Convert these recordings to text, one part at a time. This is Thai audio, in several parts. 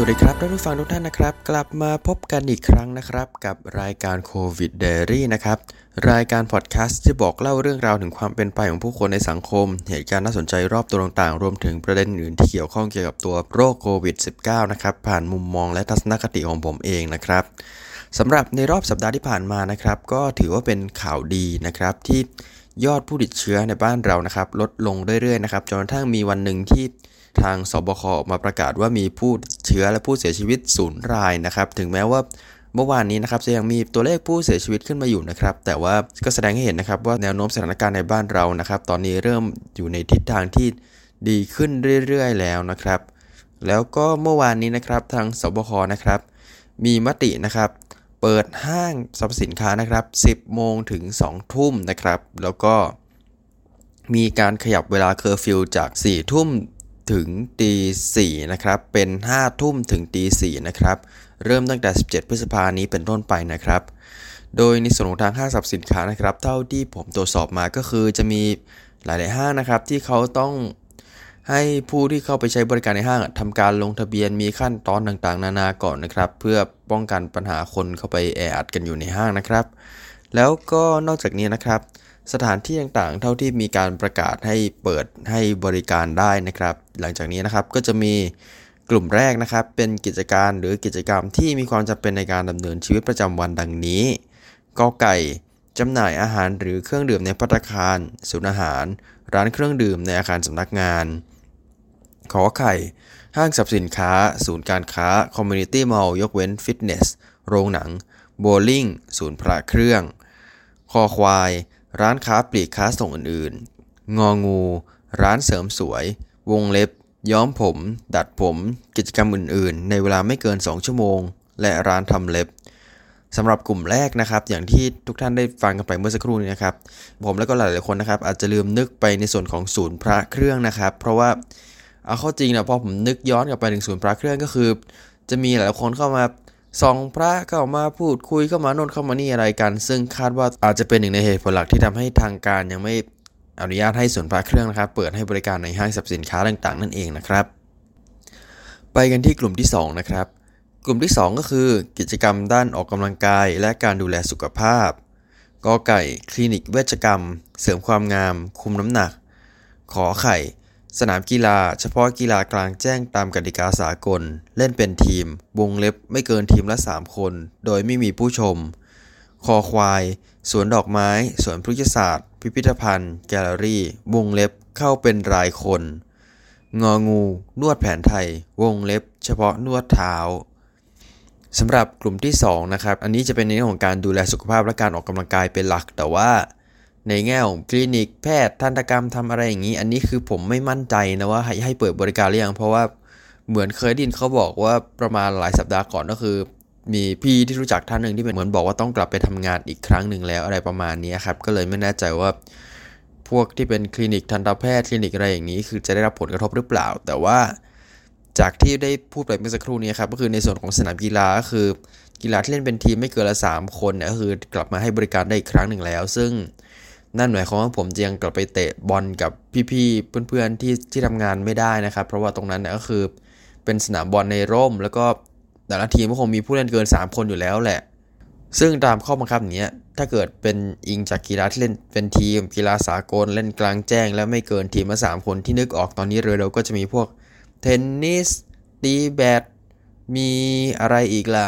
สวัสดีครับท่านผู้ฟังทุกท่านนะครับ กลับมาพบกันอีกครั้งนะครับ กับรายการโควิดเดรี่นะครับรายการพอดแคสต์ที่บอกเล่าเรื่องราวถึงความเป็นไปของผู้คนในสังคม เหตุการณ์น่าสนใจรอบตัวต่างๆ รวมถึงประเด็นอื่นที่เกี่ยวข้องเกี่ยวกับตัวโรคโควิด -19 นะครับผ่านมุมมองและทัศนคติของผมเองนะครับสำหรับในรอบสัปดาห์ที่ผ่านมานะครับก็ถือว่าเป็นข่าวดีนะครับที่ยอดผู้ติดเชื้อในบ้านเรานะครับลดลงเรื่อยๆนะครับจนกระทั่งมีวันหนึ่งที่ ทางสบคออกมาประกาศว่ามีผู้เชื้อและผู้เสียชีวิตศูนย์รายนะครับ ถึงแม้ว่าเมื่อวานนี้นะครับจะยังมีตัวเลขผู้เสียชีวิตขึ้นมาอยู่นะครับ แต่ว่าก็แสดงให้เห็นนะครับว่าแนวโน้มสถานการณ์ในบ้านเรานะครับ ตอนนี้เริ่มอยู่ในทิศทางที่ดีขึ้นเรื่อยๆ แล้วนะครับ แล้วก็เมื่อวานนี้นะครับทางสบคนะครับ มีมตินะครับเปิดห้างสรรพสินค้านะครับ 10 โมงถึง 2 ทุ่มนะครับ แล้วก็มีการขยับเวลาเคอร์ฟิวจาก 4 ทุ่ม ถึงตีสี่นะครับ เป็น 5 ทุ่มถึงตีสี่นะครับ เริ่มตั้งแต่ 17 พฤษภานี้เป็นต้นไปนะครับ โดยในส่วนของทางห้างสรรพสินค้านะครับ เท่าที่ผมตรวจสอบมาก็คือจะมีหลายๆห้างนะครับที่เขาต้องให้ผู้ที่เข้าไปใช้บริการในห้างทำการลงทะเบียนมีขั้นตอนต่างๆ นานาก่อนนะครับ เพื่อป้องกันปัญหาคนเข้าไปแออัดกันอยู่ในห้างนะครับ แล้วก็นอกจากนี้นะครับ สถานที่ต่างๆ เท่าที่มีการประกาศให้เปิดให้บริการได้นะครับ หลังจากนี้นะครับก็จะมีกลุ่มแรกนะครับ เป็นกิจการหรือกิจกรรมที่มีความจำเป็นในการดำเนินชีวิตประจำวันดังนี้กอไก่จำหน่ายอาหารหรือเครื่องดื่มในพัตคารศูนย์อาหาร ร้านเครื่องดื่มในอาคารสำนักงาน ข ไข่ ห้างสรรพสินค้า ศูนย์การค้า คอมมูนิตี้มอลล์ยกเว้นฟิตเนส โรงหนัง โบลิ่ง ศูนย์พระเครื่อง ค ควาย ร้านค้าปลีกค้าส่งอื่นๆ ง งู ร้านเสริมสวย วงเล็บ ย้อมผม ดัดผม กิจกรรมอื่นๆ ในเวลาไม่เกิน 2 ชั่วโมง และร้านทำเล็บสำหรับกลุ่มแรกนะครับ อย่างที่ทุกท่านได้ฟังกันไปเมื่อสักครู่นี้นะครับ ผมและก็หลายๆคนนะครับ อาจจะลืมนึกไปในส่วนของศูนย์พระเครื่องนะครับ เพราะว่าเอาเข้าจริงนะพอผมนึกย้อนกลับไปถึงศูนย์พระเครื่องก็คือ จะมีหลายคนเข้ามา สองพระเข้ามาพูดคุยเข้ามาโน่นเข้ามานี่อะไรกัน ซึ่งคาดว่าอาจจะเป็นหนึ่งในเหตุผลหลักที่ทำให้ทางการยังไม่อนุญาตให้ศูนพระเครื่องนะครับ เปิดให้บริการในห้างสรรพสินค้าต่างๆ นั่นเองนะครับ ไปกันที่กลุ่มที่ 2 นะครับ กลุ่มที่ 2 ก็คือ กิจกรรมด้านออกกำลังกาย และการดูแลสุขภาพกอไก่ คลินิกเวชกรรม เสริมความงาม คุมน้ำหนัก ขอไข่ สนามกีฬาเฉพาะกีฬากลางแจ้งตามกติกาสากล เล่นเป็นทีม วงเล็บไม่เกินทีมละ 3 คน โดยไม่มีผู้ชม คอควาย สวนดอกไม้ สวนพฤกษศาสตร์ พิพิธภัณฑ์ แกลเลอรี่ วงเล็บเข้าเป็นรายคน งองู นวดแผนไทย วงเล็บ เฉพาะนวดเท้าสำหรับกลุ่มที่2นะครับ อันนี้จะเป็นในเรื่องของการดูแลสุขภาพและการออกกำลังกายเป็นหลัก แต่ว่า ในแง่ของคลินิกแพทย์ทันตกรรมทำอะไรอย่างนี้ อันนี้คือผมไม่มั่นใจนะว่าให้ให้เปิดบริการหรือยังเพราะว่าเหมือนเคยดินเขาบอกว่าประมาณหลายสัปดาห์ก่อนก็คือ มีพี่ที่รู้จักท่านหนึ่งที่เป็นเหมือนบอกว่าต้องกลับไปทำงานอีกครั้งหนึ่งแล้วอะไรประมาณนี้ครับก็เลยไม่แน่ใจว่า พวกที่เป็นคลินิกทันตแพทย์คลินิกอะไรอย่างนี้ คือจะได้รับผลกระทบหรือเปล่า แต่ว่าจากที่ได้พูดไปเมื่อสักครู่นี้ครับก็คือในส่วนของสนามกีฬาก็คือ กีฬาที่เล่นเป็นทีมไม่เกินละ3คนเนี่ยก็คือกลับมาให้บริการได้อีกครั้งหนึ่งแล้ว ซึ่ง นั่นหมายความว่าผมจะยังกลับไปเตะบอลกับพี่ๆเพื่อนๆที่ที่ทำงานไม่ได้นะครับ เพราะว่าตรงนั้นนี่ยก็คือเป็นสนามบอลในร่ม แล้วก็แต่ละทีมก็คงมีผู้เล่นเกิน 3 คนอยู่แล้วแหละ ซึ่งตามข้อบังคับนี้ถ้าเกิดเป็นอิงจากกีฬาที่เล่นเป็นทีม กีฬาสากลเล่นกลางแจ้ง และไม่เกินทีมละสามคนที่นึกออกตอนนี้เร็วๆก็จะมีพวกเทนนิสตีแบดมีอะไรอีกล่ะ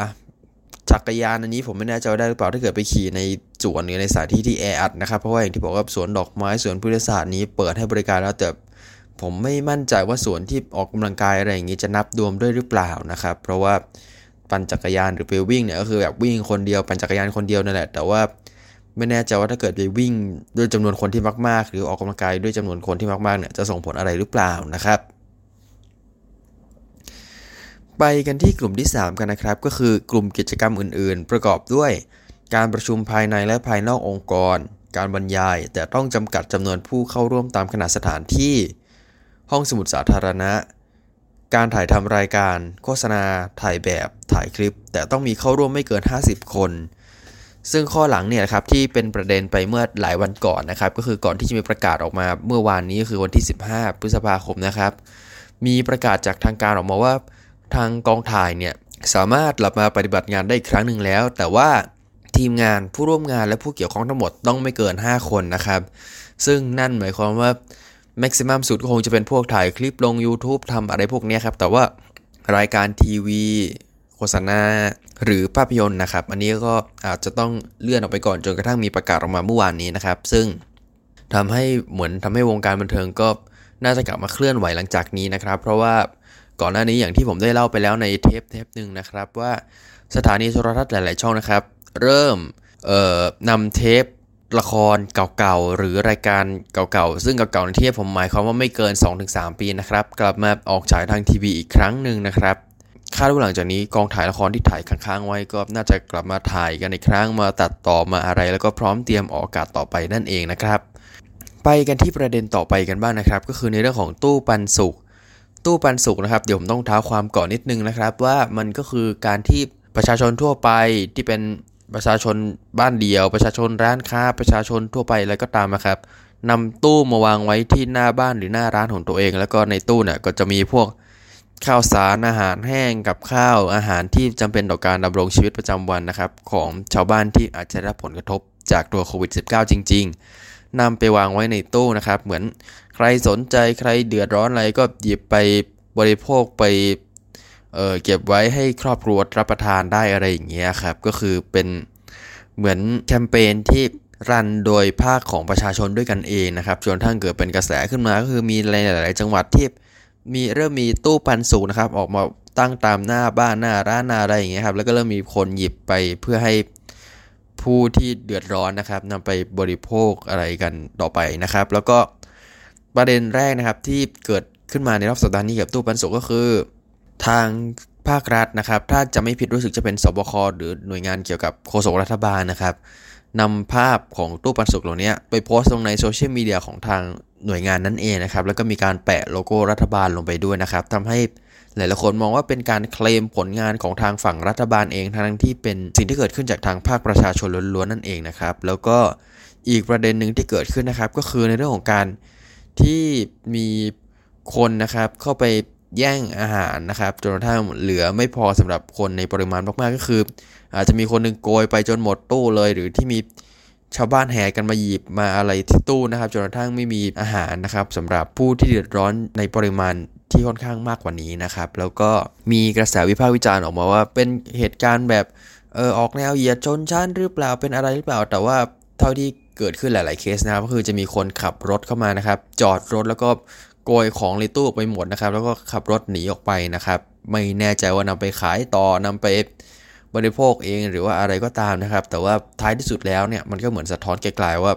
จักรยานอันนี้ผมไม่แน่ใจได้หรือเปล่าถ้าเกิดไปขี่ในสวนหรือในสถานที่ที่แออัดนะครับเพราะว่าอย่างที่บอกว่าสวนดอกไม้สวนพืชศาสตร์นี้เปิดให้บริการแล้วแต่ผมไม่มั่นใจว่าสวนที่ออกกำลังกายอะไรอย่างนี้จะนับรวมด้วยหรือเปล่านะครับ เพราะว่าปั่นจักรยานหรือไปวิ่งเนี่ยก็คือแบบวิ่งคนเดียวปั่นจักรยานคนเดียวนั่นแหละ แต่ว่าไม่แน่ใจว่าถ้าเกิดไปวิ่งด้วยจำนวนคนที่มากๆ หรือออกกำลังกายด้วยจำนวนคนที่มากๆเนี่ยจะส่งผลอะไรหรือเปล่านะครับ ไปกันที่กลุ่มที่ 3 กันนะครับ ก็คือกลุ่มกิจกรรมอื่น ๆ ประกอบด้วย การประชุมภายในและภายนอกองค์กร การบรรยาย แต่ต้องจำกัดจำนวนผู้เข้าร่วมตามขนาดสถานที่ ห้องสมุดสาธารณะ การถ่ายทำรายการ โฆษณา ถ่ายแบบ ถ่ายคลิป แต่ต้องมีเข้าร่วมไม่เกิน 50 คน ซึ่งข้อหลังเนี่ยครับที่เป็นประเด็นไปเมื่อหลายวันก่อนนะครับ ก็คือก่อนที่จะมีประกาศออกมาเมื่อวานนี้คือวันที่ 15 พฤษภาคมนะครับ มีประกาศจากทางการออกมาว่า ทางกองถ่ายเนี่ยสามารถกลับมาปฏิบัติงานได้อีกครั้งหนึ่งแล้ว แต่ว่าทีมงานผู้ร่วมงานและผู้เกี่ยวข้องทั้งหมดต้องไม่เกิน 5 คนนะครับ ซึ่งนั่นหมายความว่าแม็กซิมัมสุดก็คงจะเป็นพวกถ่ายคลิปลง YouTube ทำอะไรพวกนี้ครับ แต่ว่ารายการทีวี โฆษณา หรือภาพยนตร์นะครับ อันนี้ก็อาจจะต้องเลื่อนออกไปก่อนจนกระทั่งมีประกาศออกมาเมื่อวานนี้นะครับ ซึ่งทำให้เหมือนทำให้วงการบันเทิงก็น่าจะกลับมาเคลื่อนไหวหลังจากนี้นะครับ เพราะว่า ก่อนหน้านี้อย่างที่ผมได้เล่าไปแล้วในเทปเทปหนึ่งนะครับว่าสถานีโทรทัศน์หลาย ๆ ช่องนะครับ เริ่มเอ่อนำเทปละครเก่าๆ หรือรายการเก่าๆ ซึ่งเก่าๆในที่ผมหมายความว่าไม่เกิน 2-3 ปีนะครับ กลับมาออกฉายทางทีวีอีกครั้งหนึ่งนะครับคาดว่าหลังจากนี้กองถ่ายละครที่ถ่ายค้างๆไว้ก็น่าจะกลับมาถ่ายกันอีกครั้งมาตัดต่อมาอะไร แล้วก็พร้อมเตรียมออกอากาศต่อไปนั่นเองนะครับ ไปกันที่ประเด็นต่อไปกันบ้างนะครับ ก็คือในเรื่องของตู้ปันสุก ตู้ปันสุกนะครับเดี๋ยวผมต้องเท้าความก่อนนิดนึงนะครับว่ามันก็คือการที่ประชาชนทั่วไปที่เป็นประชาชนบ้านเดียว ประชาชนร้านค้าประชาชนทั่วไปอะไรก็ตามนะครับนำตู้มาวางไว้ที่หน้าบ้านหรือหน้าร้านของตัวเอง แล้วก็ในตู้เนี่ยก็จะมีพวกข้าวสารอาหารแห้งกับข้าวอาหารที่จำเป็นต่อการดำรงชีวิตประจำวันนะครับ ของชาวบ้านที่อาจจะได้รับผลกระทบจากตัวโควิด -19 จริง ๆ นำไปวางไว้ในตู้นะครับ เหมือนใครสนใจใครเดือดร้อนอะไรก็หยิบไปบริโภคไปเออเก็บไว้ให้ครอบครัวรับประทานได้อะไรอย่างเงี้ยครับ ก็คือเป็นเหมือนแคมเปญที่รันโดยภาคของประชาชนด้วยกันเองนะครับจนทั้งเกิดเป็นกระแสขึ้นมาก็คือมีหลาย ๆ จังหวัดที่มีเริ่มมีตู้ปันสุกนะครับ ออกมาตั้งตามหน้าบ้านหน้าร้านหน้าอะไรอย่างเงี้ยครับแล้วก็เริ่มมีคนหยิบไปเพื่อให้ ผู้ที่เดือดร้อนนะครับนำไปบริโภคอะไรกันต่อไปนะครับ แล้วก็ประเด็นแรกนะครับที่เกิดขึ้นมาในรอบสัปดาห์นี้กับตู้ปันสุกก็คือ ทางภาครัฐนะครับ ถ้าจะไม่ผิดรู้สึกจะเป็นสบคหรือหน่วยงานเกี่ยวกับโฆษกรัฐบาลนะครับ นำภาพของตู้ปันสุกเหล่านี้ไปโพสต์ลงในโซเชียลมีเดียของทางหน่วยงานนั่นเองนะครับ แล้วก็มีการแปะโลโก้รัฐบาลลงไปด้วยนะครับทำให้หลายๆคนมองว่าเป็นการเคลมผลงานของทางฝั่งรัฐบาลเองทั้งที่เป็นสิ่งที่เกิดขึ้นจากทางภาคประชาชนล้วนๆนั่นเองนะครับ แล้วก็อีกประเด็นหนึ่งที่เกิดขึ้นนะครับ ก็คือในเรื่องของการที่มีคนนะครับเข้าไป แย่งอาหารนะครับจนกระทั่งเหลือไม่พอสำหรับคนในปริมาณมากๆก็คือ อาจจะมีคนหนึ่งโกยไปจนหมดตู้เลย หรือที่มีชาวบ้านแห่กันมาหยิบมาอะไรที่ตู้นะครับจนกระทั่งไม่มีอาหารนะครับสำหรับผู้ที่เดือดร้อนในปริมาณที่ค่อนข้างมากกว่านี้นะครับ แล้วก็มีกระแสวิพากษ์วิจารณ์ออกมาว่า เป็นเหตุการณ์แบบเออออกแนวเหยียดชนชั้นหรือเปล่าเป็นอะไรหรือเปล่า แต่ว่าเท่าที่เกิดขึ้นหลาย ๆ เคสนะครับก็คือจะมีคนขับรถเข้ามานะครับ จอดรถแล้วก็ โกยของในตู้ไปหมดนะครับ แล้วก็ขับรถหนีออกไปนะครับ ไม่แน่ใจว่านำไปขายต่อนำไปบริโภคเองหรือว่าอะไรก็ตามนะครับ แต่ว่าท้ายที่สุดแล้วเนี่ยมันก็เหมือนสะท้อนไกลๆว่า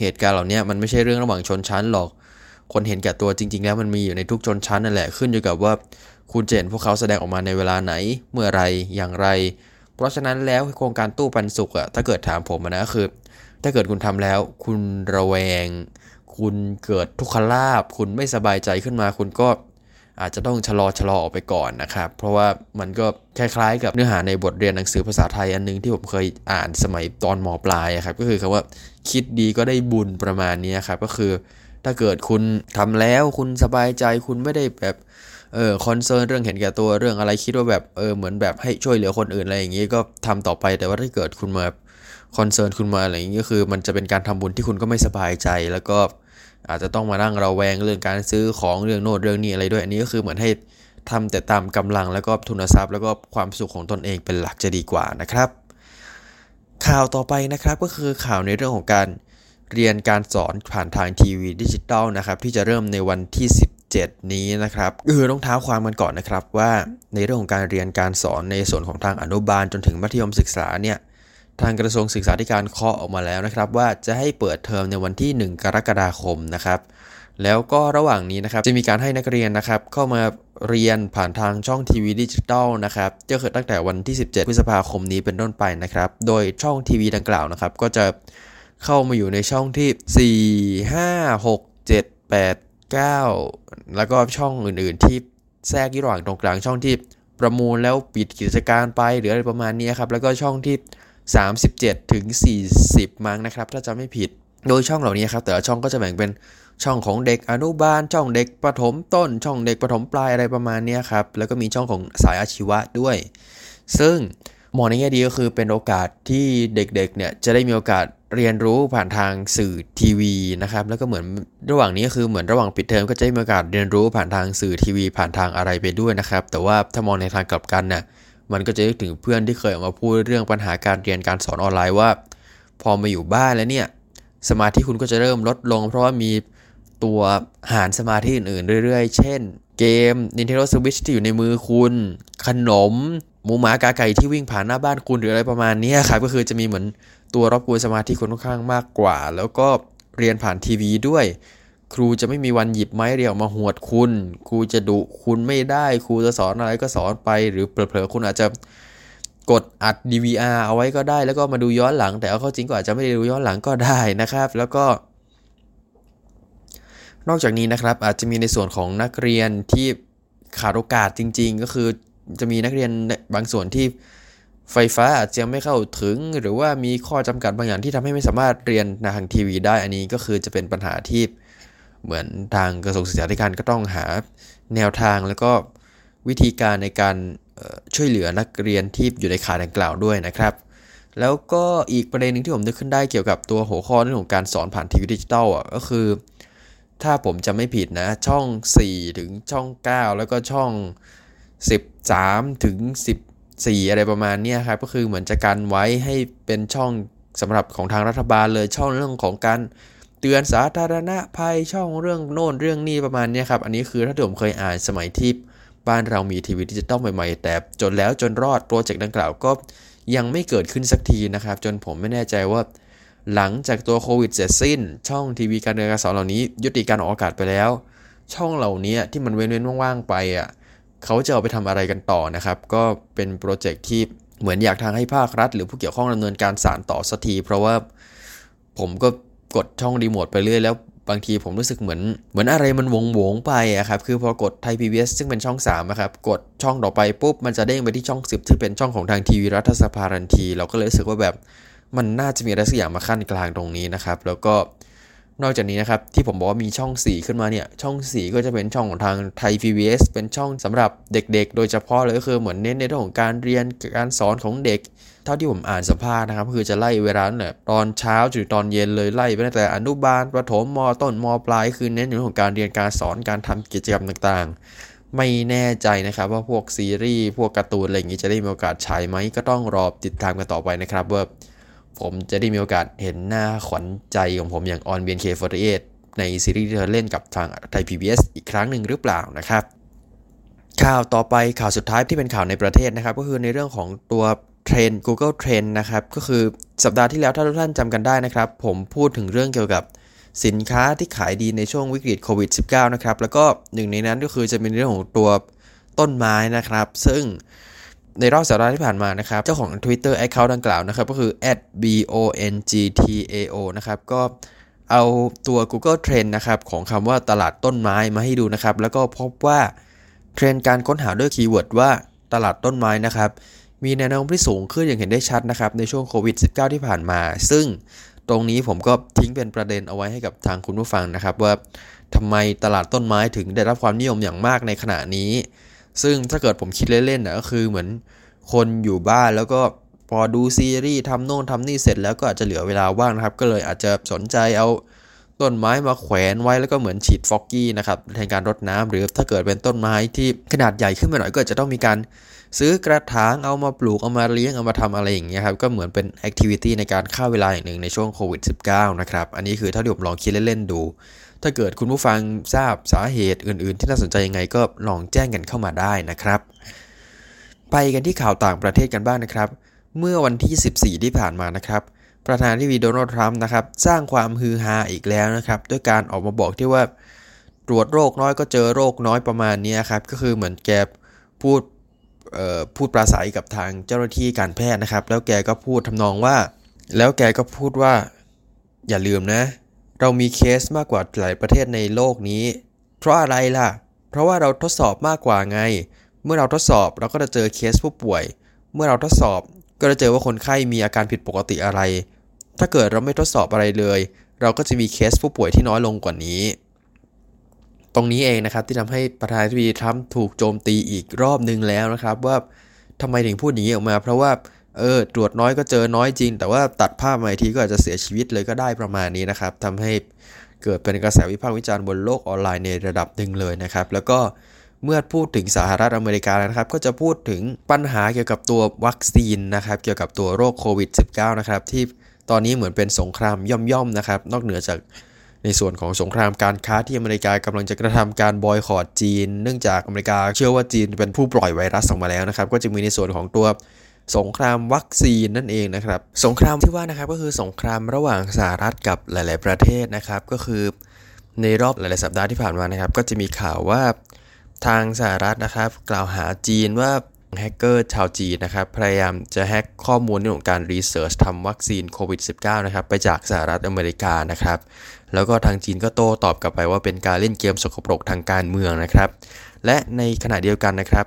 เหตุการณ์เหล่านี้มันไม่ใช่เรื่องระหว่างชนชั้นหรอก คนเห็นแก่ตัวจริง ๆ แล้วมันมีอยู่ในทุกชนชั้นนั่นแหละขึ้นอยู่กับว่าคุณเจนพวกเขาแสดงออกมาในเวลาไหน เมื่อไรอย่างไร เพราะฉะนั้นแล้วโครงการตู้ปันสุกอะถ้าเกิดถามผมนะคือ ถ้าเกิดคุณทำแล้ว คุณระแวง คุณเกิดทุกขลาบคุณไม่สบายใจขึ้นมา คุณก็อาจจะต้องชะลอชะลอออกไปก่อนนะครับ เพราะว่ามันก็คล้ายๆ กับเนื้อหาในบทเรียนหนังสือภาษาไทยอันนึงที่ผมเคยอ่านสมัยตอนมปลายครับ ก็คือคำว่าคิดดีก็ได้บุญประมาณนี้ครับ ก็คือถ้าเกิดคุณทำแล้วคุณสบายใจคุณไม่ได้แบบเออ concern เรื่องเห็นแก่ตัวเรื่องอะไรคิดว่าแบบเออเหมือนแบบให้ช่วยเหลือคนอื่นอะไรอย่างนี้ก็ทำต่อไปแต่ว่าถ้าเกิดคุณมา concern คุณมาอะไรอย่างนี้ก็คือมันจะเป็นการทำบุญที่คุณก็ไม่สบายใจ แล้วก็อาจจะต้องมานั่งระแวงเรื่องการซื้อของเรื่องนู้นเรื่องนี้อะไรด้วยอันนี้ก็คือเหมือนให้ทำแต่ตามกำลังแล้วก็ทุนทรัพย์ แล้วก็ความสุขของตนเองเป็นหลักจะดีกว่านะครับ ข่าวต่อไปนะครับก็คือข่าวในเรื่องของการเรียนการสอนผ่านทางทีวีดิจิตอลนะครับที่จะเริ่มในวันที่ 17 นี้นะครับคือต้องเท้าความกันก่อนนะครับว่าในเรื่องของการเรียนการสอนในส่วนของทางอนุบาลจนถึงมัธยมศึกษาเนี่ย ทางกระทรวงศึกษาธิการเคาะออกมาแล้วนะครับ ว่าจะให้เปิดเทอมในวันที่ 1 กรกฎาคมนะครับแล้วก็ระหว่างนี้นะครับจะมีการให้นักเรียนนะครับ เข้ามาเรียนผ่านทางช่องทีวีดิจิตอลนะครับจะเปิดตั้งแต่วันที่ 17 พฤษภาคมนี้เป็นต้นไปนะครับ โดยช่องทีวีดังกล่าวนะครับ ก็จะเข้ามาอยู่ในช่องที่ 4 5 6 7 8 9 แล้วก็ช่องอื่นๆ ที่แทรกระหว่างตรงกลางช่องที่ประมูลแล้วปิดกิจการไปหรืออะไรประมาณนี้ครับแล้วก็ช่องที่ 37 ถึง 40 มั้งนะครับ ถ้าจะไม่ผิด โดยช่องเหล่านี้ครับ แต่ละช่องก็จะแบ่งเป็นช่องของเด็กอนุบาล ช่องเด็กประถมต้น ช่องเด็กประถมปลายอะไรประมาณนี้ครับ แล้วก็มีช่องของสายอาชีวะด้วย ซึ่งมองในแง่ดีก็คือเป็นโอกาสที่เด็กๆ เนี่ยจะได้มีโอกาสเรียนรู้ผ่านทางสื่อทีวีนะครับ แล้วก็เหมือนระหว่างนี้ก็คือเหมือนระหว่างปิดเทอมก็จะได้มีโอกาสเรียนรู้ผ่านทางสื่อทีวี ผ่านทางอะไรไปด้วยนะครับ แต่ว่าถ้ามองในทางกลับกันเนี่ย มันก็จะนึกถึงเพื่อนที่เคยออกมาพูดเรื่องปัญหาการเรียนการสอนออนไลน์ว่า พอมาอยู่บ้านแล้วเนี่ยสมาธิคุณก็จะเริ่มลดลง เพราะว่ามีตัวหารสมาธิอื่นๆ เรื่อยๆ เช่น เกม Nintendo Switch ที่อยู่ในมือคุณ ขนม หมูหมากาไก่ที่วิ่งผ่านหน้าบ้านคุณหรืออะไรประมาณนี้ครับ ก็คือจะมีเหมือนตัวรบกวนสมาธิคุณค่อนข้างมากกว่า แล้วก็เรียนผ่านทีวีด้วย ครูจะไม่มีวันหยิบไม้เรียวมาหวดคุณ ครูจะดุคุณไม่ได้ ครูจะสอนอะไรก็สอนไป หรือเผลอๆคุณอาจจะกดอัด DVR เอาไว้ก็ได้ แล้วก็มาดูย้อนหลัง แต่เอาเข้าจริงก็อาจจะไม่ได้ดูย้อนหลังก็ได้นะครับ แล้วก็ นอกจากนี้นะครับ อาจจะมีในส่วนของนักเรียนที่ขาดโอกาสจริง ๆ ก็คือจะมีนักเรียนบางส่วนที่ไฟฟ้าอาจจะไม่เข้าถึง หรือว่ามีข้อจำกัดบางอย่างที่ทำให้ไม่สามารถเรียนทางทีวีได้ อันนี้ก็คือจะเป็นปัญหาที่ เหมือนทางกระทรวงศึกษาธิการก็ต้องหาแนวทางแล้วก็วิธีการในการช่วยเหลือนักเรียนที่อยู่ในข่ายดังกล่าวด้วยนะครับ แล้วก็อีกประเด็นหนึ่งที่ผมนึกขึ้นได้เกี่ยวกับตัวหัวข้อเรื่องของการสอนผ่านทีวีดิจิตอลอะก็คือ ถ้าผมจะไม่ผิดนะ ช่อง 4 ถึงช่อง 9 แล้วก็ช่อง 13 ถึง 14 อะไรประมาณนี้ครับก็คือเหมือนจะกันไว้ให้เป็นช่องสำหรับของทางรัฐบาลเลยช่องเรื่องของการ เตือนสาธารณภัยช่องเรื่องโน่นเรื่องนี้ประมาณนี้ครับ อันนี้คือถ้าผมเคยอ่านสมัยที่บ้านเรามีทีวีดิจิตอลใหม่ๆ แต่จนแล้วจนรอดโปรเจกต์ดังกล่าวก็ยังไม่เกิดขึ้นสักทีนะครับ จนผมไม่แน่ใจว่าหลังจากตัวโควิดเสร็จสิ้น ช่องทีวีการเรียนการสอนเหล่านี้ ยุติการออกอากาศไปแล้ว ช่องเหล่านี้ที่มันเว้นๆว่างๆไปอะเขาจะเอาไปทำอะไรกันต่อนะครับ ก็เป็นโปรเจกต์ที่เหมือนอยากทางให้ภาครัฐ หรือผู้เกี่ยวข้องดำเนินการสารต่อสักที เพราะว่าผมก็ กดช่องรีโมทไปเรื่อยแล้วบางทีผมรู้สึกเหมือนเหมือนอะไรมันวงวงไปอะครับคือพอกดไทยพีบีซึ่งเป็นช่อง3อะครับกดช่องต่อไปปุ๊บมันจะเด้งไปที่ช่อง 10 ที่เป็นช่องของทางทีวีรัฐสภาทันที เราก็เลยรู้สึกว่าแบบมันน่าจะมีอะไรสักอย่างมาขั้นกลางตรงนี้นะครับ แล้วก็นอกจากนี้นะครับที่ผมบอกว่ามีช่อง 4 ขึ้นมาเนี่ยช่อง 4 ก็จะเป็นช่องของทางไทย PBS เป็นช่องสำหรับเด็กๆ โดยเฉพาะเลยก็คือเหมือนเน้นในเรื่องของการเรียนการสอนของเด็ก เท่าที่ผมอ่านสัมภาษณ์นะครับคือจะไล่เวลาเนี่ยตอนเช้าจนตอนเย็นเลยไล่ไปตั้งแต่อนุบาลประถมมต้นมปลายคือเน้นในเรื่องของการเรียนการสอนการทำกิจกรรมต่างๆ ไม่แน่ใจนะครับว่าพวกซีรีส์พวกการ์ตูนอะไรอย่างนี้จะได้มีโอกาสฉายไหมก็ต้องรอติดตามกันต่อไปนะครับว่าผมจะได้มีโอกาสเห็นหน้าขวัญใจของผมอย่างออนเบียนเคฟอร์เอในซีรีส์ที่เธอเล่นกับทางไทย PBS อีกครั้งหนึ่งหรือเปล่านะครับข่าวต่อไปข่าวสุดท้ายที่เป็นข่าวในประเทศนะครับ ก็คือในเรื่องของตัว เทรน Google Trend นะครับ ก็คือสัปดาห์ที่แล้วถ้าทุกท่านจำกันได้นะครับ ผมพูดถึงเรื่องเกี่ยวกับสินค้าที่ขายดีในช่วงวิกฤตโควิด -19 นะครับ แล้วก็หนึ่งในนั้นก็คือจะเป็นเรื่องของตัวต้นไม้นะครับ ซึ่งในรอบสัปดาห์ที่ผ่านมานะครับ เจ้าของ Twitter Account ดังกล่าวนะครับ ก็คือ @bongtao นะครับ ก็เอาตัว Google Trend นะครับ ของคำว่าตลาดต้นไม้มาให้ดูนะครับ แล้วก็พบว่าเทรนด์การค้นหาด้วย keyword ว่าตลาดต้นไม้นะครับ มีแนวโน้มที่สูงขึ้นอย่างเห็นได้ชัดนะครับในช่วงโควิด -19 ที่ผ่านมา ซึ่งตรงนี้ผมก็ทิ้งเป็นประเด็นเอาไว้ให้กับทางคุณผู้ฟังนะครับ ว่าทำไมตลาดต้นไม้ถึงได้รับความนิยมอย่างมากในขณะนี้ ซึ่งถ้าเกิดผมคิดเล่นๆนะก็คือเหมือนคนอยู่บ้านแล้วก็พอดูซีรีส์ทำโน่นทำนี่เสร็จแล้วก็อาจจะเหลือเวลาว่างนะครับ ก็เลยอาจจะสนใจเอาต้นไม้มาแขวนไว้แล้วก็เหมือนฉีดฟอกกี้นะครับแทนการรดน้ำหรือถ้าเกิดเป็นต้นไม้ที่ขนาดใหญ่ขึ้นมาหน่อยก็จะต้องมีการ ซื้อกระถางเอามาปลูกเอามาเลี้ยงเอามาทำอะไรอย่างเงี้ยครับก็เหมือนเป็นแอคทิวิตี้ในการฆ่าเวลาอย่างหนึ่งในช่วงโควิด -19 นะครับอันนี้คือถ้าที่ผมลองคิดเล่นๆดู ถ้าเกิดคุณผู้ฟังทราบสาเหตุอื่น ๆ ที่น่าสนใจยังไงก็ลองแจ้งกันเข้ามาได้นะครับ ไปกันที่ข่าวต่างประเทศกันบ้างนะครับ เมื่อวันที่ 14 ที่ผ่านมานะครับประธานาธิบดีโดนัลด์ทรัมป์นะครับสร้างความฮือฮาอีกแล้วนะครับด้วยการออกมาบอกที่ว่าตรวจโรคน้อยก็เจอโรคน้อยประมาณนี้ครับก็คือเหมือนแกพูด พูดปราศัยกับทางเจ้าหน้าที่การแพทย์นะครับ แล้วแกก็พูดทำนองว่า แล้วแกก็พูดว่า อย่าลืมนะ เรามีเคสมากกว่าหลายประเทศในโลกนี้ เพราะอะไรล่ะ เพราะว่าเราทดสอบมากกว่าไง เมื่อเราทดสอบเราก็จะเจอเคสผู้ป่วย เมื่อเราทดสอบก็จะเจอว่าคนไข้มีอาการผิดปกติอะไร ถ้าเกิดเราไม่ทดสอบอะไรเลย เราก็จะมีเคสผู้ป่วยที่น้อยลงกว่านี้ ตรงนี้เองนะครับที่ทำให้ประธานาธิบดีทรัมป์ถูกโจมตีอีกรอบนึงแล้วนะครับ ว่าทำไมถึงพูดอย่างนี้ออกมา เพราะว่าเออตรวจน้อยก็เจอน้อยจริง แต่ว่าตัดภาพมาทีก็อาจจะเสียชีวิตเลยก็ได้ประมาณนี้นะครับทำให้เกิดเป็นกระแสวิพากษ์วิจารณ์บนโลกออนไลน์ในระดับหนึ่งเลยนะครับ แล้วก็เมื่อพูดถึงสหรัฐอเมริกานะครับ ก็จะพูดถึงปัญหาเกี่ยวกับตัววัคซีนนะครับ เกี่ยวกับตัวโรคโควิด -19 นะครับที่ตอนนี้เหมือนเป็นสงครามย่อมๆนะครับ นอกเหนือจาก ในส่วนของสงครามการค้าที่อเมริกากำลังจะกระทำการบอยคอรดจีน เนื่องจากอเมริกาเชื่อว่าจีนเป็นผู้ปล่อยไวรัสออกมาแล้วนะครับ ก็จะมีในส่วนของตัวสงครามวัคซีนนั่นเองนะครับ สงครามที่ว่านะครับก็คือสงครามระหว่างสหรัฐกับหลาย ๆ ประเทศนะครับก็คือในรอบหลาย ๆ สัปดาห์ที่ผ่านมานะครับ ก็จะมีข่าวว่าทางสหรัฐนะครับ กล่าวหาจีนว่าแฮกเกอร์ชาวจีนนะครับพยายามจะแฮกข้อมูลในของการ research ทำวัคซีนโควิด -19 นะครับไปจากสหรัฐอเมริกานะครับ แล้วก็ทางจีนก็โต้ตอบกลับไปว่าเป็นการเล่นเกมสกปรกทางการเมืองนะครับ และในขณะเดียวกันนะครับ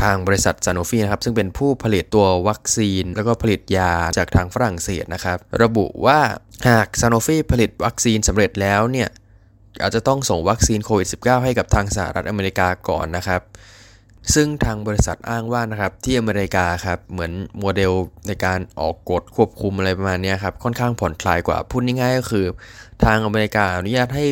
ทางบริษัทซาโนฟีนะครับ ซึ่งเป็นผู้ผลิตตัววัคซีน แล้วก็ผลิตยาจากทางฝรั่งเศสนะครับ ระบุว่าหากซาโนฟีผลิตวัคซีนสำเร็จแล้วเนี่ยอาจจะต้องส่งวัคซีนโควิด -19 ให้กับทางสหรัฐอเมริกาก่อนนะครับ ซึ่งทางบริษัทอ้างว่านะครับที่อเมริกาครับเหมือนโมเดลในการออกกฎควบคุมอะไรประมาณนี้ครับค่อนข้างผ่อนคลายกว่าพูดง่ายๆก็คือ ทางอเมริกาอนุญาตให้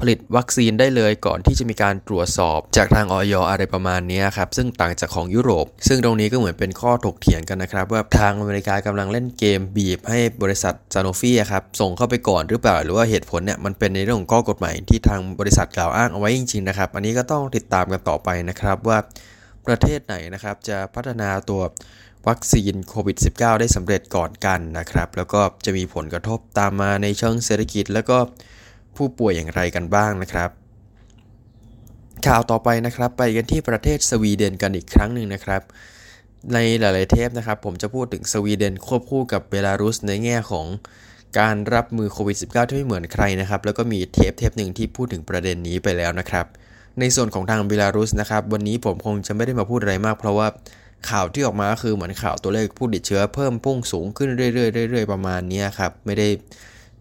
ผลิตวัคซีนได้เลยก่อนที่จะมีการตรวจสอบจากทางออยอะไรประมาณนี้ครับซึ่งต่างจากของยุโรป ซึ่งตรงนี้ก็เหมือนเป็นข้อถกเถียงกันนะครับ ว่าทางอเมริกากำลังเล่นเกมบีบให้บริษัทซานโนฟีครับส่งเข้าไปก่อนหรือเปล่า หรือว่าเหตุผลเนี่ยมันเป็นในเรื่องของข้อกฎหมายที่ทางบริษัทกล่าวอ้างเอาไว้จริงๆนะครับ อันนี้ก็ต้องติดตามกันต่อไปนะครับว่า ประเทศไหนนะครับจะพัฒนาตัววัคซีนโควิด -19 ได้สำเร็จก่อนกันนะครับ แล้วก็จะมีผลกระทบตามมาในเชิงเศรษฐกิจ แล้วก็ผู้ป่วยอย่างไรกันบ้างนะครับ ข่าวต่อไปนะครับ ไปกันที่ประเทศสวีเดนกันอีกครั้งหนึ่งนะครับ ในหลาย ๆ เทปนะครับ ผมจะพูดถึงสวีเดนควบคู่กับเบลารุสในแง่ของการรับมือโควิด -19 ที่ไม่เหมือนใครนะครับ แล้วก็มีเทปเทปหนึ่งที่พูดถึงประเด็นนี้ไปแล้วนะครับ ในส่วนของทางเบลารุสนะครับวันนี้ผมคงจะไม่ได้มาพูดอะไรมาก เพราะว่าข่าวที่ออกมาคือเหมือนข่าวตัวเลขผู้ติดเชื้อเพิ่มพุ่งสูงขึ้นเรื่อยๆเรื่อยๆประมาณนี้ครับไม่ได้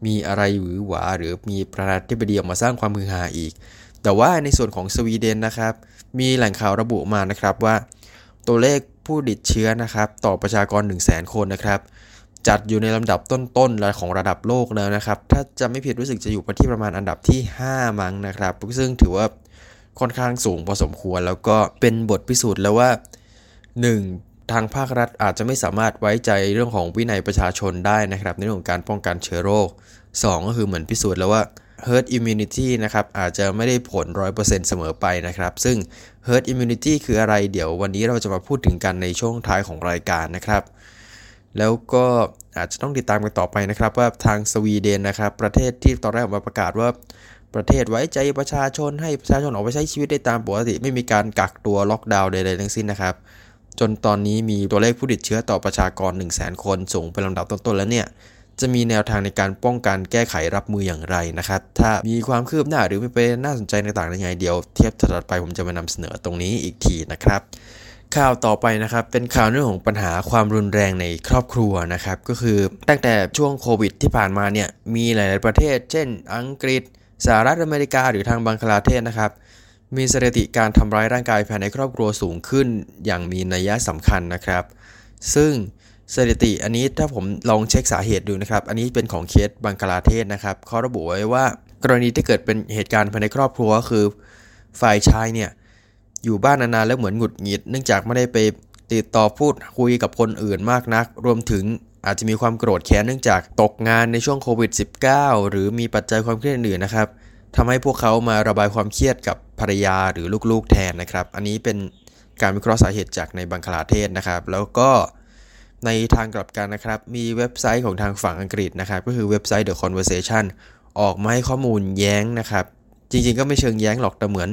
มีอะไรหวือหวาหรือมีประธานาธิบดีออกมาสร้างความมือหาอีก แต่ว่าในส่วนของสวีเดนนะครับ มีแหล่งข่าวระบุมานะครับว่า ตัวเลขผู้ติดเชื้อนะครับ ต่อประชากร 1 0 0 0 0แคนนะครับ จัดอยู่ในลำดับต้นๆของระดับโลกแล้วนะครับ ถ้าจะไม่ผิดรู้สึกจะอยู่ที่ประมาณอันดับที่ 5 มั้งนะครับ ซึ่งถือว่า ค่อนข้างสูงพอสมควร แล้วก็เป็นบทพิสูจน์แล้วว่า 1. ทางภาครัฐอาจจะไม่สามารถไว้ใจเรื่องของวินัยประชาชนได้นะครับ ในเรื่องของการป้องกันเชื้อโรค 2 ก็คือเหมือนพิสูจน์แล้วว่า herd immunity นะครับอาจจะไม่ได้ผล 100%เสมอไปนะครับ ซึ่ง herd immunity คืออะไรเดี๋ยววันนี้เราจะมาพูดถึงกันในช่วงท้ายของรายการนะครับ แล้วก็อาจจะต้องติดตามกันต่อไปนะครับว่าทางสวีเดนนะครับ ประเทศที่ตอนแรกออกมาประกาศว่า ประเทศไว้ใจประชาชนให้ประชาชนออกไปใช้ชีวิตได้ตามปกติ ไม่มีการกักตัวล็อกดาวน์ใดๆทั้งสิ้นนะครับ จนตอนนี้มีตัวเลขผู้ติดเชื้อต่อประชากร 1 0 0 0 0แคนสูงเป็นลำดับต้นๆแล้วเนี่ยจะมีแนวทางในการป้องกันแก้ไขรับมืออย่างไรนะครับ ถ้ามีความคืบหน้าหรือมีประเด็นน่าสนใจต่างๆยังไงเดี๋ยวเทียบถัดไปผมจะมานำเสนอตรงนี้อีกทีนะครับ ข่าวต่อไปนะครับ เป็นข่าวเรื่องของปัญหาความรุนแรงในครอบครัวนะครับ ก็คือตั้งแต่ช่วงโควิดที่ผ่านมาเนี่ยมีหลาย ๆ ประเทศ เช่น อังกฤษ สหรัฐอเมริกาหรือทางบังคลาเทศนะครับ มีสถิติการทำร้ายร่างกายภายในครอบครัวสูงขึ้นอย่างมีนัยสำคัญนะครับ ซึ่งสถิติอันนี้ถ้าผมลองเช็คสาเหตุดูนะครับ อันนี้เป็นของเคสบังกลาเทศนะครับเขาระบุไว้ว่ากรณีที่เกิดเป็นเหตุการณ์ภายในครอบครัวคือ ฝ่ายชายเนี่ยอยู่บ้านนานๆแล้วเหมือนหงุดหงิด เนื่องจากไม่ได้ไปติดต่อพูดคุยกับคนอื่นมากนัก รวมถึง อาจจะมีความโกรธแค้นเนื่องจากตกงานในช่วงโควิด -19 หรือมีปัจจัยความเครียดอื่นนะครับทำให้พวกเขามาระบายความเครียดกับภรรยาหรือลูกๆแทนนะครับ อันนี้เป็นการวิเคราะห์สาเหตุจากในบังคลาเทศนะครับ แล้วก็ในทางกลับกันนะครับ มีเว็บไซต์ของทางฝั่งอังกฤษนะครับ ก็คือเว็บไซต์ The Conversation ออกมาให้ข้อมูลแย้งนะครับ จริงๆก็ไม่เชิงแย้งหรอกแต่เหมือน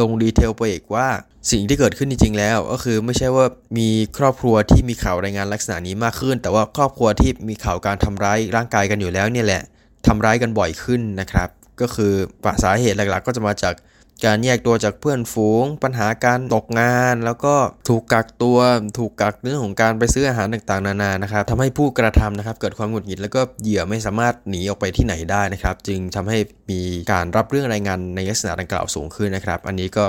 ลงดีเทลไปอีกว่าสิ่งที่เกิดขึ้นจริงๆแล้ว ก็คือไม่ใช่ว่ามีครอบครัวที่มีข่าวรายงานลักษณะนี้มากขึ้น แต่ว่าครอบครัวที่มีข่าวการทำร้ายร่างกายกันอยู่แล้วเนี่ยแหละทำร้ายกันบ่อยขึ้นนะครับ ก็คือสาเหตุหลักๆ ก็จะมาจาก การแยกตัวจากเพื่อนฝูง ปัญหาการตกงาน แล้วก็ถูกกักตัว ถูกกักเรื่องของการไปซื้ออาหารต่างๆ นานานะครับทำให้ผู้กระทำนะครับ เกิดความหงุดหงิดแล้วก็เหยื่อไม่สามารถหนีออกไปที่ไหนได้นะครับ จึงทำให้มีการรับเรื่องรายงานในลักษณะดังกล่าวสูงขึ้นนะครับ อันนี้ก็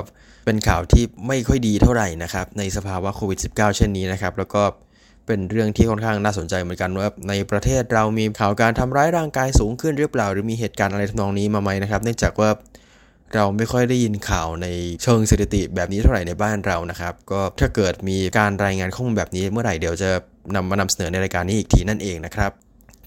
เป็นข่าวที่ไม่ค่อยดีเท่าไหร่นะครับ ในสภาวะโควิด -19 เช่นนี้นะครับ แล้วก็เป็นเรื่องที่ค่อนข้างน่าสนใจเหมือนกันว่าในประเทศเรามีข่าวการทำร้ายร่างกายสูงขึ้นหรือเปล่า หรือมีเหตุการณ์อะไรทำนองนี้มาไหมนะครับ เนื่องจากว่า เราไม่ค่อยได้ยินข่าวในเชิงสถิติแบบนี้เท่าไหร่ในบ้านเรานะครับ ก็ถ้าเกิดมีการรายงานข้อมูลแบบนี้เมื่อไหร่เดี๋ยวจะนำมานำเสนอในรายการนี้อีกทีนั่นเองนะครับ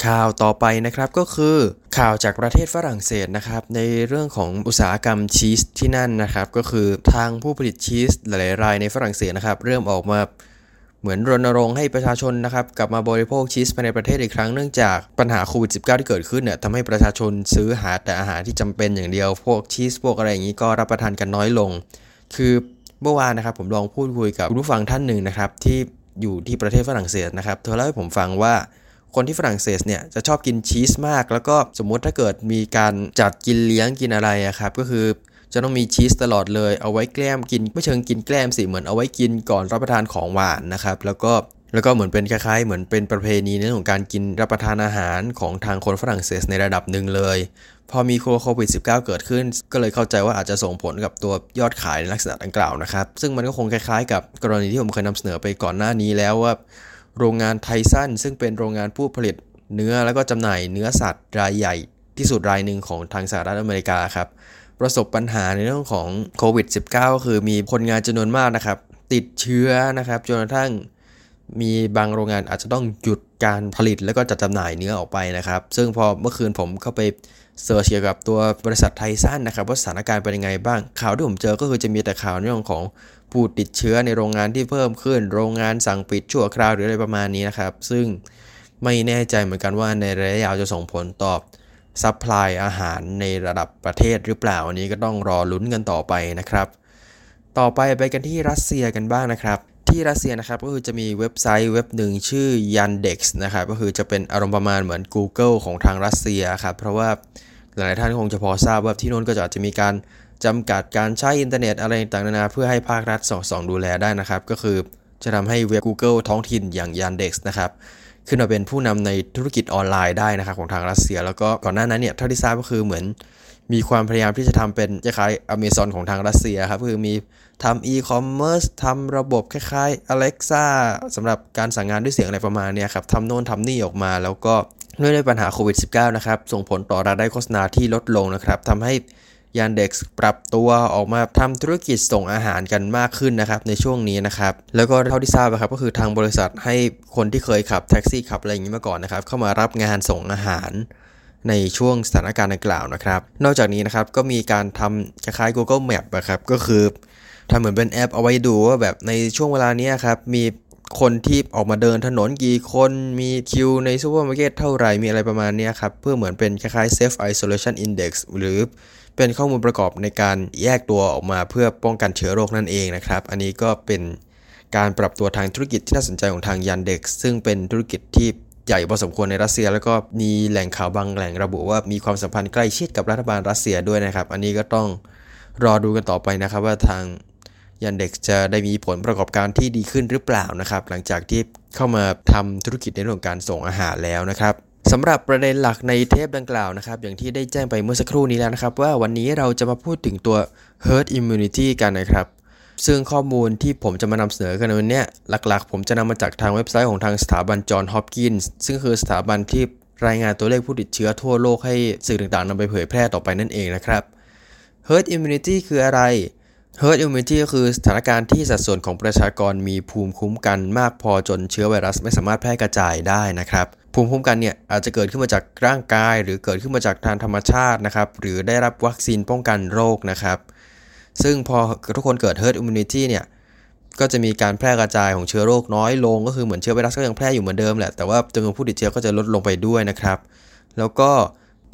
ข่าวต่อไปนะครับก็คือข่าวจากประเทศฝรั่งเศสนะครับในเรื่องของอุตสาหกรรมชีสที่นั่นนะครับ ก็คือทางผู้ผลิตชีสหลายรายในฝรั่งเศสนะครับ เริ่มออกมา เหมือนรณรงค์ให้ประชาชนนะครับกลับมาบริโภคชีสภายในประเทศอีกครั้งเนื่องจากปัญหาโควิด -19 ที่เกิดขึ้นเนี่ยทำให้ประชาชนซื้อหาแต่อาหารที่จำเป็นอย่างเดียว พวกชีสพวกอะไรอย่างนี้ก็รับประทานกันน้อยลง คือเมื่อวานนะครับผมลองพูดคุยกับผู้ฟังท่านหนึ่งนะครับที่อยู่ที่ประเทศฝรั่งเศสนะครับเธอเล่าให้ผมฟังว่าคนที่ฝรั่งเศสเนี่ยจะชอบกินชีสมาก แล้วก็สมมุติถ้าเกิดมีการจัดกินเลี้ยงกินอะไรอะครับก็คือ จะต้องมีชีสตลอดเลย เอาไว้แกล้มกินไม่เชิงกินแกล้มสิเหมือนเอาไว้กินก่อนรับประทานของหวานนะครับ แล้วก็แล้วก็เหมือนเป็นคล้ายๆ เหมือนเป็นประเพณีในเรื่องของการกินรับประทานอาหารของทางคนฝรั่งเศสในระดับหนึ่งเลย พอมีโควิด -19 เกิดขึ้น ก็เลยเข้าใจว่าอาจจะส่งผลกับตัวยอดขายในลักษณะดังกล่าวนะครับ ซึ่งมันก็คงคล้ายๆ กับกรณีที่ผมเคยนำเสนอไปก่อนหน้านี้แล้วว่า โรงงานไทซันซึ่งเป็นโรงงานผู้ผลิตเนื้อแล้วก็จำหน่ายเนื้อสัตว์รายใหญ่ที่สุดรายหนึ่งของทางสหรัฐอเมริกาครับ ประสบปัญหาในเรื่องของโควิด -19 ก็คือมีคนงานจำนวนมากนะครับ ติดเชื้อนะครับจนกระทั่งมีบางโรงงานอาจจะต้องหยุดการผลิตแล้วก็จัดจำหน่ายเนื้อออกไปนะครับ ซึ่งพอเมื่อคืนผมเข้าไป search เกี่ยวกับตัวบริษัทไทสันนะครับว่าสถานการณ์เป็นยังไงบ้าง ข่าวที่ผมเจอก็คือจะมีแต่ข่าวเรื่องของผู้ติดเชื้อในโรงงานที่เพิ่มขึ้น โรงงานสั่งปิดชั่วคราวหรืออะไรประมาณนี้นะครับ ซึ่งไม่แน่ใจเหมือนกันว่าในระยะยาวจะส่งผลต่อ supply อาหารในระดับประเทศหรือเปล่าอันนี้ก็ต้องรอลุ้นกันต่อไปนะครับ ต่อไปไปกันที่รัสเซียกันบ้างนะครับ ที่รัสเซียนะครับก็คือจะมีเว็บไซต์เว็บหนึ่งชื่อ Yandex นะครับก็คือจะเป็นอารมณ์ประมาณเหมือน Google ของทางรัสเซียครับเพราะว่าหลายท่านคงจะพอทราบว่าที่นู้นก็จะจะมีการจำกัดการใช้อินเทอร์เน็ตอะไรต่างๆนานาเพื่อให้ภาครัฐสอดส่องดูแลได้นะครับ ก็คือจะทำให้เว็บ Google ท้องถิ่นอย่าง Yandex นะครับ ขึ้นมาเป็นผู้นำในธุรกิจออนไลน์ได้นะครับของทางรัสเซีย แล้วก็ก่อนหน้านั้นเนี่ยเท่าที่ทราบก็คือเหมือนมีความพยายามที่จะทำเป็นคล้ายอเมซอนของทางรัสเซียครับคือมีทำอีคอมเมิร์ซทำระบบคล้ายๆ Alexa สำหรับการสั่งงานด้วยเสียงอะไรประมาณนี้ครับทำโน่นทำนี่ออกมาแล้วก็ด้วยปัญหาโควิด -19 นะครับ ส่งผลต่อรายได้โฆษณาที่ลดลงนะครับทำให้ ยันเด็กปรับตัวออกมาทำธุรกิจส่งอาหารกันมากขึ้นนะครับในช่วงนี้นะครับแล้วก็เท่าที่ทราบนะครับก็คือทางบริษัทให้คนที่เคยขับแท็กซี่ขับอะไรอย่างนี้มาก่อนนะครับ เข้ามารับงานส่งอาหารในช่วงสถานการณ์ดังกล่าวนะครับ นอกจากนี้นะครับก็มีการทำคล้าย Google Map นะครับก็คือทำเหมือนเป็นแอปเอาไว้ดูว่าแบบในช่วงเวลานี้ครับมีคนที่ออกมาเดินถนนกี่คนมีคิวในซูเปอร์มาร์เก็ตเท่าไหร่มีอะไรประมาณนี้ครับเพื่อเหมือนเป็นคล้ายๆ self isolation index หรือ เป็นข้อมูลประกอบในการแยกตัวออกมาเพื่อป้องกันเชื้อโรคนั่นเองนะครับ อันนี้ก็เป็นการปรับตัวทางธุรกิจที่น่าสนใจของทาง Yandex ซึ่งเป็นธุรกิจที่ใหญ่พอสมควรในรัสเซีย แล้วก็มีแหล่งข่าวบางแหล่งระบุว่ามีความสัมพันธ์ใกล้ชิดกับรัฐบาลรัสเซียด้วยนะครับ อันนี้ก็ต้องรอดูกันต่อไปนะครับว่าทางยันเด็กจะได้มีผลประกอบการที่ดีขึ้นหรือเปล่านะครับ หลังจากที่เข้ามาทำธุรกิจในเรื่องการส่งอาหารแล้วนะครับ สำหรับประเด็นหลักในเทปดังกล่าวนะครับ อย่างที่ได้แจ้งไปเมื่อสักครู่นี้แล้วนะครับ ว่าวันนี้เราจะมาพูดถึงตัว herd immunity กันนะครับ ซึ่งข้อมูลที่ผมจะมานำเสนอกันในวันนี้หลักๆ ผมจะนำมาจากทางเว็บไซต์ของทางสถาบันจอห์นฮอปกินส์ซึ่งคือสถาบันที่รายงานตัวเลขผู้ติดเชื้อทั่วโลกให้สื่อต่างๆนำไปเผยแพร่ต่อไปนั่นเองนะครับ herd immunity คืออะไร herd immunity ก็คือสถานการณ์ที่สัดส่วนของประชากรมีภูมิคุ้มกันมากพอจนเชื้อไวรัสไม่สามารถแพร่กระจายได้นะครับ ภูมิคุ้มกันเนี่ยอาจจะเกิดขึ้นมาจากร่างกาย หรือเกิดขึ้นมาจากทางธรรมชาตินะครับ หรือได้รับวัคซีนป้องกันโรคนะครับ ซึ่งพอทุกคนเกิด herd immunity เนี่ยก็จะมีการแพร่กระจายของเชื้อโรคน้อยลง ก็คือเหมือนเชื้อไวรัสก็ยังแพร่อยู่เหมือนเดิมแหละแต่ว่าจำนวนผู้ติดเชื้อก็จะลดลงไปด้วยนะครับ แล้วก็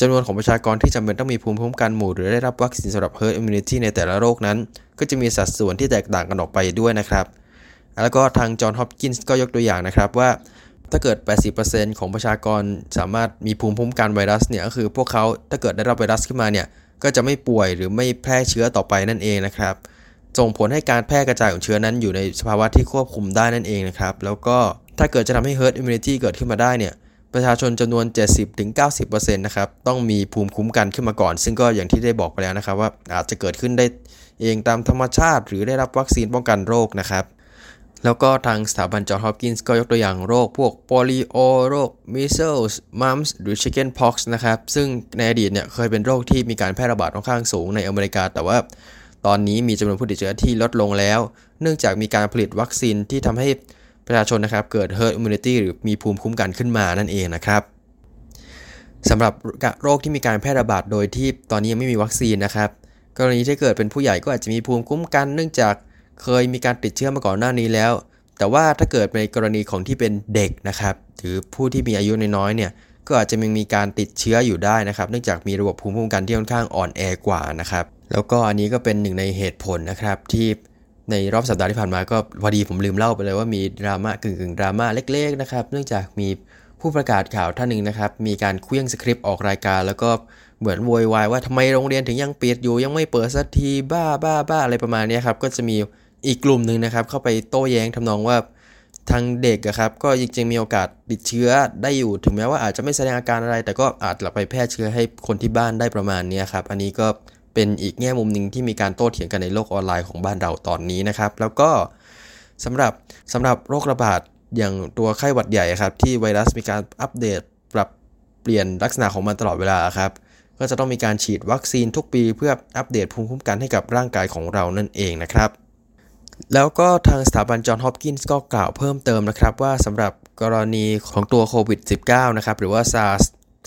จำนวนของประชากรที่จำเป็นต้องมีภูมิคุ้มกันหมู่หรือได้รับวัคซีนสำหรับ herd immunity ในแต่ละโรคนั้น ก็จะมีสัดส่วนที่แตกต่างกันออกไปด้วยนะครับ แล้วก็ทางจอห์นฮอปกินส์ก็ยกตัวอย่างนะครับว่า ถ้าเกิด 80%ของประชากรสามารถมีภูมิคุ้มกันไวรัสเนี่ยก็คือพวกเขาถ้าเกิดได้รับไวรัสขึ้นมาเนี่ยก็จะไม่ป่วยหรือไม่แพร่เชื้อต่อไปนั่นเองนะครับ ส่งผลให้การแพร่กระจายของเชื้อนั้นอยู่ในสภาวะที่ควบคุมได้นั่นเองนะครับแล้วก็ถ้าเกิดจะทำให้ herd immunity เกิดขึ้นมาได้เนี่ย ประชาชนจำนวน 70-90%นะครับต้องมีภูมิคุ้มกันขึ้นมาก่อน ซึ่งก็อย่างที่ได้บอกไปแล้วนะครับ ว่าอาจจะเกิดขึ้นได้เองตามธรรมชาติ หรือได้รับวัคซีนป้องกันโรคนะครับ แล้วก็ทางสถาบันจอห์นฮอปกินส์ก็ยกตัวอย่างโรคพวกโปลิโอโรคมิเซลส์มัมส์หรือชิคเก้นพ็อกส์นะครับ ซึ่งในอดีตเนี่ยเคยเป็นโรคที่มีการแพร่ระบาดค่อนข้างสูงในอเมริกา แต่ว่าตอนนี้มีจำนวนผู้ติดเชื้อที่ลดลงแล้ว เนื่องจากมีการผลิตวัคซีนที่ทำให้ ประชาชนนะครับเกิด herd immunity หรือมีภูมิคุ้มกันขึ้นมานั่นเองนะครับสำหรับโรคที่มีการแพร่ระบาดโดยที่ตอนนี้ยังไม่มีวัคซีนนะครับ กรณีที่เกิดเป็นผู้ใหญ่ก็อาจจะมีภูมิคุ้มกันเนื่องจากเคยมีการติดเชื้อมาก่อนหน้านี้แล้ว แต่ว่าถ้าเกิดในกรณีของที่เป็นเด็กนะครับหรือผู้ที่มีอายุน้อยๆเนี่ยก็อาจจะยังมีการติดเชื้ออยู่ได้นะครับ เนื่องจากมีระบบภูมิคุ้มกันที่ค่อนข้างอ่อนแอกว่านะครับ แล้วก็อันนี้ก็เป็นหนึ่งในเหตุผลนะครับที่ ในรอบสัปดาห์ที่ผ่านมาก็พอดีผมลืมเล่าไปเลยว่ามีดราม่ากึ่งกึ่งดราม่าเล็ก ๆ นะครับ เนื่องจากมีผู้ประกาศข่าวท่านหนึ่งนะครับ มีการเคลื่องสคริปต์ออกรายการ แล้วก็เหมือนโวยวายว่าทำไมโรงเรียนถึงยังปิดอยู่ ยังไม่เปิดสักทีบ้าบ้าบ้าอะไรประมาณนี้ครับ ก็จะมีอีกกลุ่มหนึ่งนะครับ เข้าไปโต้แย้งทำนองว่าทางเด็กครับก็จริงๆมีโอกาสติดเชื้อได้อยู่ถึงแม้ว่าอาจจะไม่แสดงอาการอะไร แต่ก็อาจจะไปแพร่เชื้อให้คนที่บ้านได้ประมาณนี้ครับ อันนี้ก็ เป็นอีกแง่มุมหนึ่งที่มีการโต้เถียงกันในโลกออนไลน์ของบ้านเราตอนนี้นะครับ แล้วก็สำหรับสำหรับโรคระบาดอย่างตัวไข้หวัดใหญ่ครับ ที่ไวรัสมีการอัปเดตปรับเปลี่ยนลักษณะของมันตลอดเวลาครับก็จะต้องมีการฉีดวัคซีนทุกปีเพื่ออัปเดตภูมิคุ้มกันให้กับร่างกายของเรานั่นเองนะครับ แล้วก็ทางสถาบันจอห์นฮอปกินส์ก็กล่าวเพิ่มเติมนะครับว่าสำหรับกรณีของตัวโควิด -19 นะครับหรือว่า SARS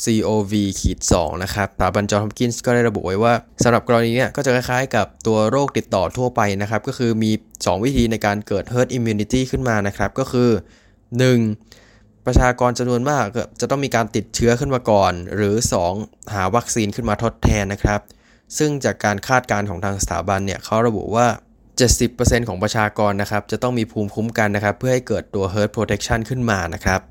COV ขีด2นะครับสถาบันจอห์นฮอปกินส์ก็ได้ระบุไว้ว่าสำหรับกรณีนี้ก็จะคล้ายๆกับตัวโรคติดต่อทั่วไปนะครับ ก็คือมี 2 วิธีในการเกิด herd immunity ขึ้นมานะครับ ก็คือ 1. ประชากรจำนวนมากจะต้องมีการติดเชื้อขึ้นมาก่อน หรือ 2. หาวัคซีนขึ้นมาทดแทนนะครับ ซึ่งจากการคาดการณ์ของทางสถาบันเนี่ยเขาระบุว่า 70%ของประชากรนะครับจะต้องมีภูมิคุ้มกันนะครับ เพื่อให้เกิดตัว herd protection ขึ้นมานะครับ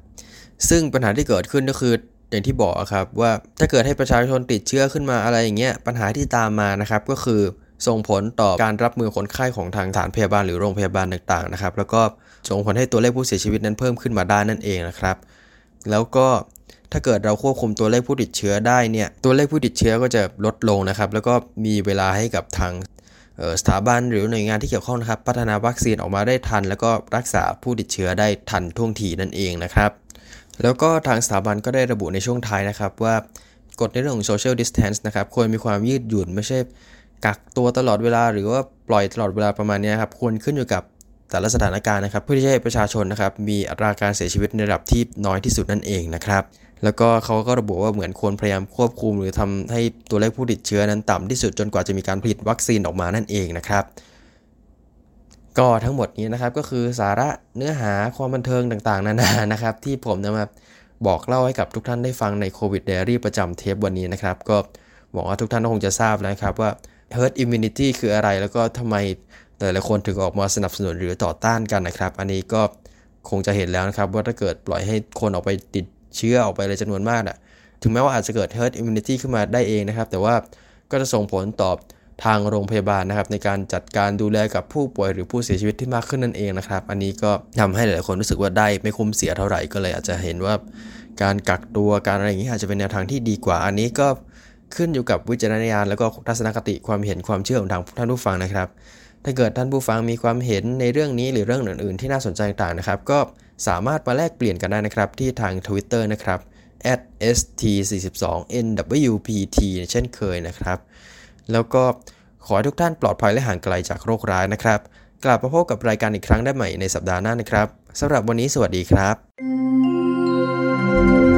ซึ่งปัญหาที่เกิดขึ้นก็คือ อย่างที่บอกครับว่าถ้าเกิดให้ประชาชนติดเชื้อขึ้นมาอะไรอย่างเงี้ยปัญหาที่ตามมานะครับก็คือส่งผลต่อการรับมือคนไข้ของทางฐานพยาบาลหรือโรงพยาบาลต่างๆนะครับ แล้วก็ส่งผลให้ตัวเลขผู้เสียชีวิตนั้นเพิ่มขึ้นมาได้นั่นเองนะครับ แล้วก็ถ้าเกิดเราควบคุมตัวเลขผู้ติดเชื้อได้เนี่ยตัวเลขผู้ติดเชื้อก็จะลดลงนะครับ แล้วก็มีเวลาให้กับทางสถาบันหรือหน่วยงานที่เกี่ยวข้องนะครับ พัฒนาวัคซีนออกมาได้ทัน แล้วก็รักษาผู้ติดเชื้อได้ทันท่วงทีนั่นเองนะครับ แล้วก็ทางสถาบันก็ได้ระบุในช่วงท้ายนะครับ ว่ากฎในเรื่องของ social distance นะครับควรมีความยืดหยุ่นไม่ใช่กักตัวตลอดเวลา หรือว่าปล่อยตลอดเวลาประมาณนี้ครับควรขึ้นอยู่กับแต่ละสถานการณ์นะครับ เพื่อที่จะให้ประชาชนนะครับมีอัตราการเสียชีวิตในระดับที่น้อยที่สุดนั่นเองนะครับ แล้วก็เขาก็ระบุว่าเหมือนควรพยายามควบคุม หรือทำให้ตัวเลขผู้ติดเชื้อนั้นต่ำที่สุดจนกว่าจะมีการผลิตวัคซีนออกมานั่นเองนะครับ ก็ทั้งหมดนี้นะครับก็คือสาระเนื้อหาความบันเทิงต่างๆ นานานะครับ ที่ผมนำมาบอกเล่าให้กับทุกท่านได้ฟังในโควิดเดรี่ประจำเทปวันนี้นะครับ ก็หวังว่าทุกท่านคงจะทราบแล้วครับว่า herd immunity คืออะไร แล้วก็ทำไมแต่ละคนถึงออกมาสนับสนุนหรือต่อต้านกันนะครับ อันนี้ก็คงจะเห็นแล้วนะครับ ว่าถ้าเกิดปล่อยให้คนออกไปติดเชื้อออกไปเลยจำนวนมากอะถึงแม้ว่าอาจจะเกิด herd immunity ขึ้นมาได้เองนะครับ แต่ว่าก็จะส่งผลต่อ ทางโรงพยาบาลนะครับในการจัดการดูแลกับผู้ป่วยหรือผู้เสียชีวิตที่มากขึ้นนั่นเองนะครับ อันนี้ก็ทำให้หลายคนรู้สึกว่าได้ไม่คุ้มเสียเท่าไหร่ก็เลยอาจจะเห็นว่า การกักตัวการอะไรอย่างนี้อาจจะเป็นแนวทางที่ดีกว่า อันนี้ก็ขึ้นอยู่กับวิจารณญาณแล้วก็ทัศนคติความเห็นความเชื่อของทางท่านผู้ฟังนะครับ ถ้าเกิดท่านผู้ฟังมีความเห็นในเรื่องนี้หรือเรื่องอื่นๆ ที่น่าสนใจต่างนะครับ ก็สามารถมาแลกเปลี่ยนกันได้นะครับที่ทาง Twitter นะครับ @st42nwpt เช่นเคยนะครับ แล้วก็ขอให้ทุกท่านปลอดภัยและห่างไกลจากโรคร้ายนะครับ กลับมาพบกับรายการอีกครั้งได้ใหม่ในสัปดาห์หน้านะครับสำหรับวันนี้สวัสดีครับ